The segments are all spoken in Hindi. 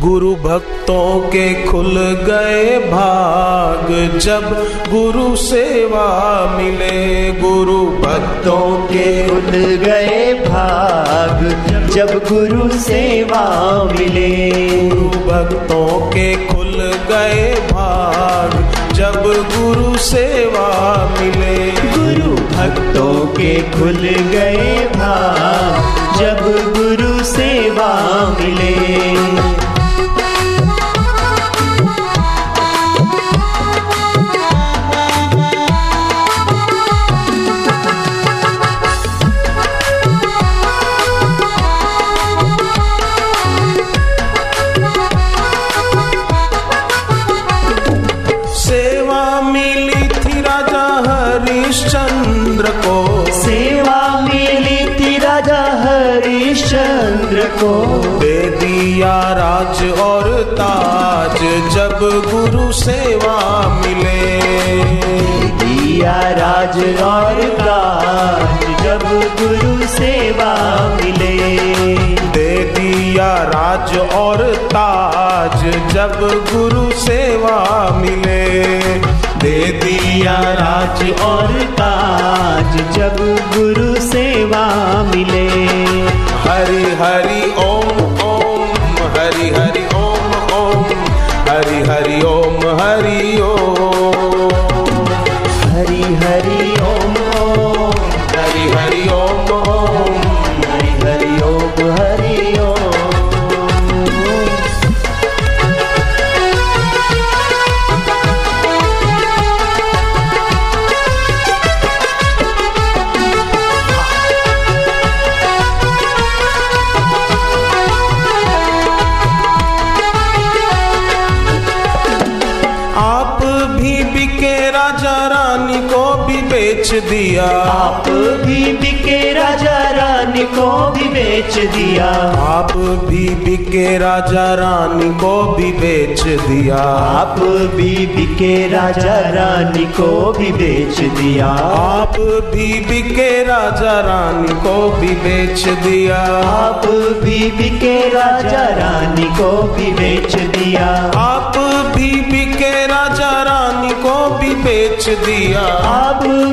गुरु भक्तों के खुल गए भाग। जब गुरु सेवा मिले, गुरु भक्तों के खुल गए भाग। जब गुरु सेवा मिले, गुरु भक्तों के खुल गए भाग। जब गुरु सेवा मिले, गुरु भक्तों के खुल गए भाग। जब गुरु सेवा मिले हरिश्चंद्र को। सेवा मिली थी राजा हरिश्चंद्र को। दे दिया राज और ताज जब गुरु सेवा मिले। दिया राज और ताज जब गुरु सेवा मिले। दे दिया राज और ताज जब गुरु सेवा मिले। दे दिया राज और ताज जब गुरु सेवा मिले। हरि हरि ओम ओम हरि हरि ओम ओम हरि हरि ओम हरि ओम। हरि हरि ओम ओम। हरि हरि ओम भी बिके राजा रानी को भी बेच दिया। आप भी बिके राजा रानी को भी बेच दिया। आप भी बिके राजा रानी को भी बेच दिया। आप भी बिके राजा रानी को भी बेच दिया। आप भी बिके राजा रानी को भी बेच दिया। आप भी बिके राजा रानी को भी बेच दिया। आप भी बेच दिया।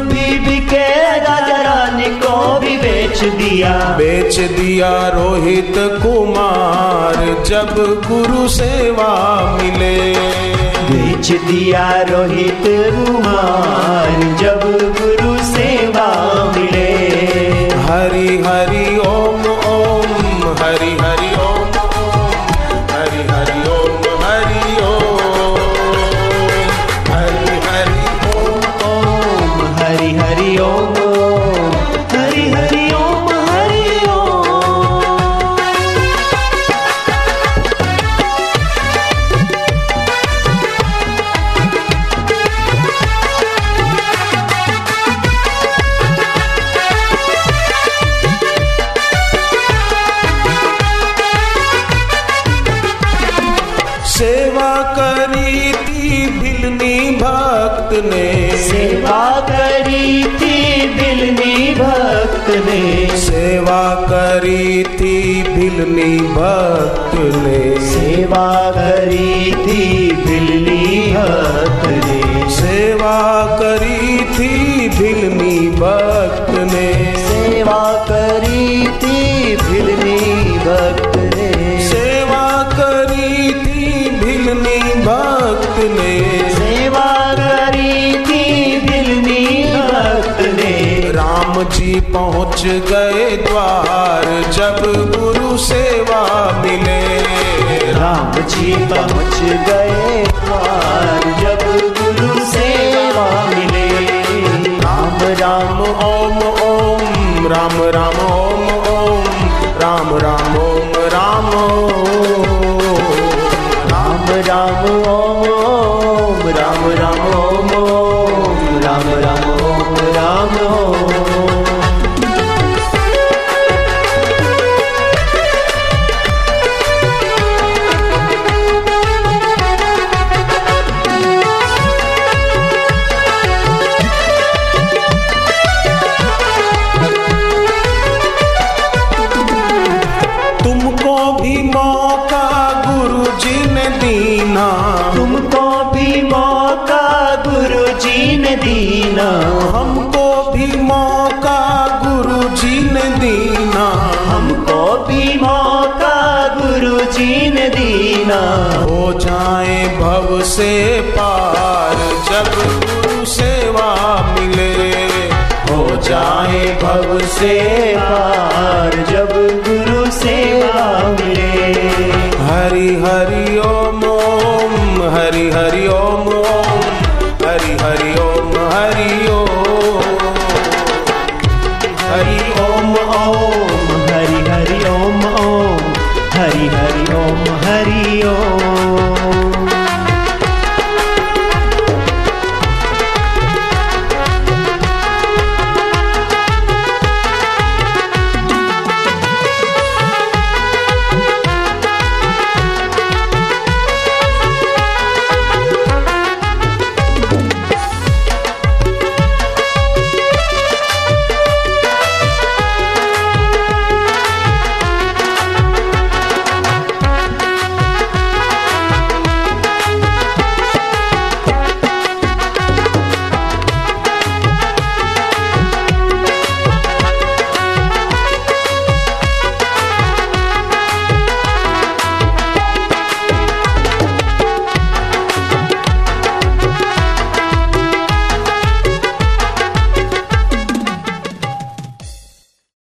भी बिके राजा रानी को भी बेच दिया। बेच दिया रोहित कुमार जब गुरु सेवा मिले। बेच दिया रोहित कुमार जब गुरु सेवा मिले। हरि हरि हरि हरि ओम हरि हरि ओम। हरि सेवा करी थी भिलनी भक्त ने भक्त ने सेवा करी थी भिलनी भक्त ने सेवा करी थी पहुँच गए द्वार जब गुरु सेवा मिले। राम जी पहुँच गए द्वार जब गुरु सेवा मिले। राम राम ओम ओम, राम राम ओम। दीना हमको भी मौका गुरु जी ने दीना। हमको भी मौका गुरु जी ने दीना। हो जाए भव से पार जब गुरु सेवा मिले। हो जाए भव से पार जब गुरु सेवा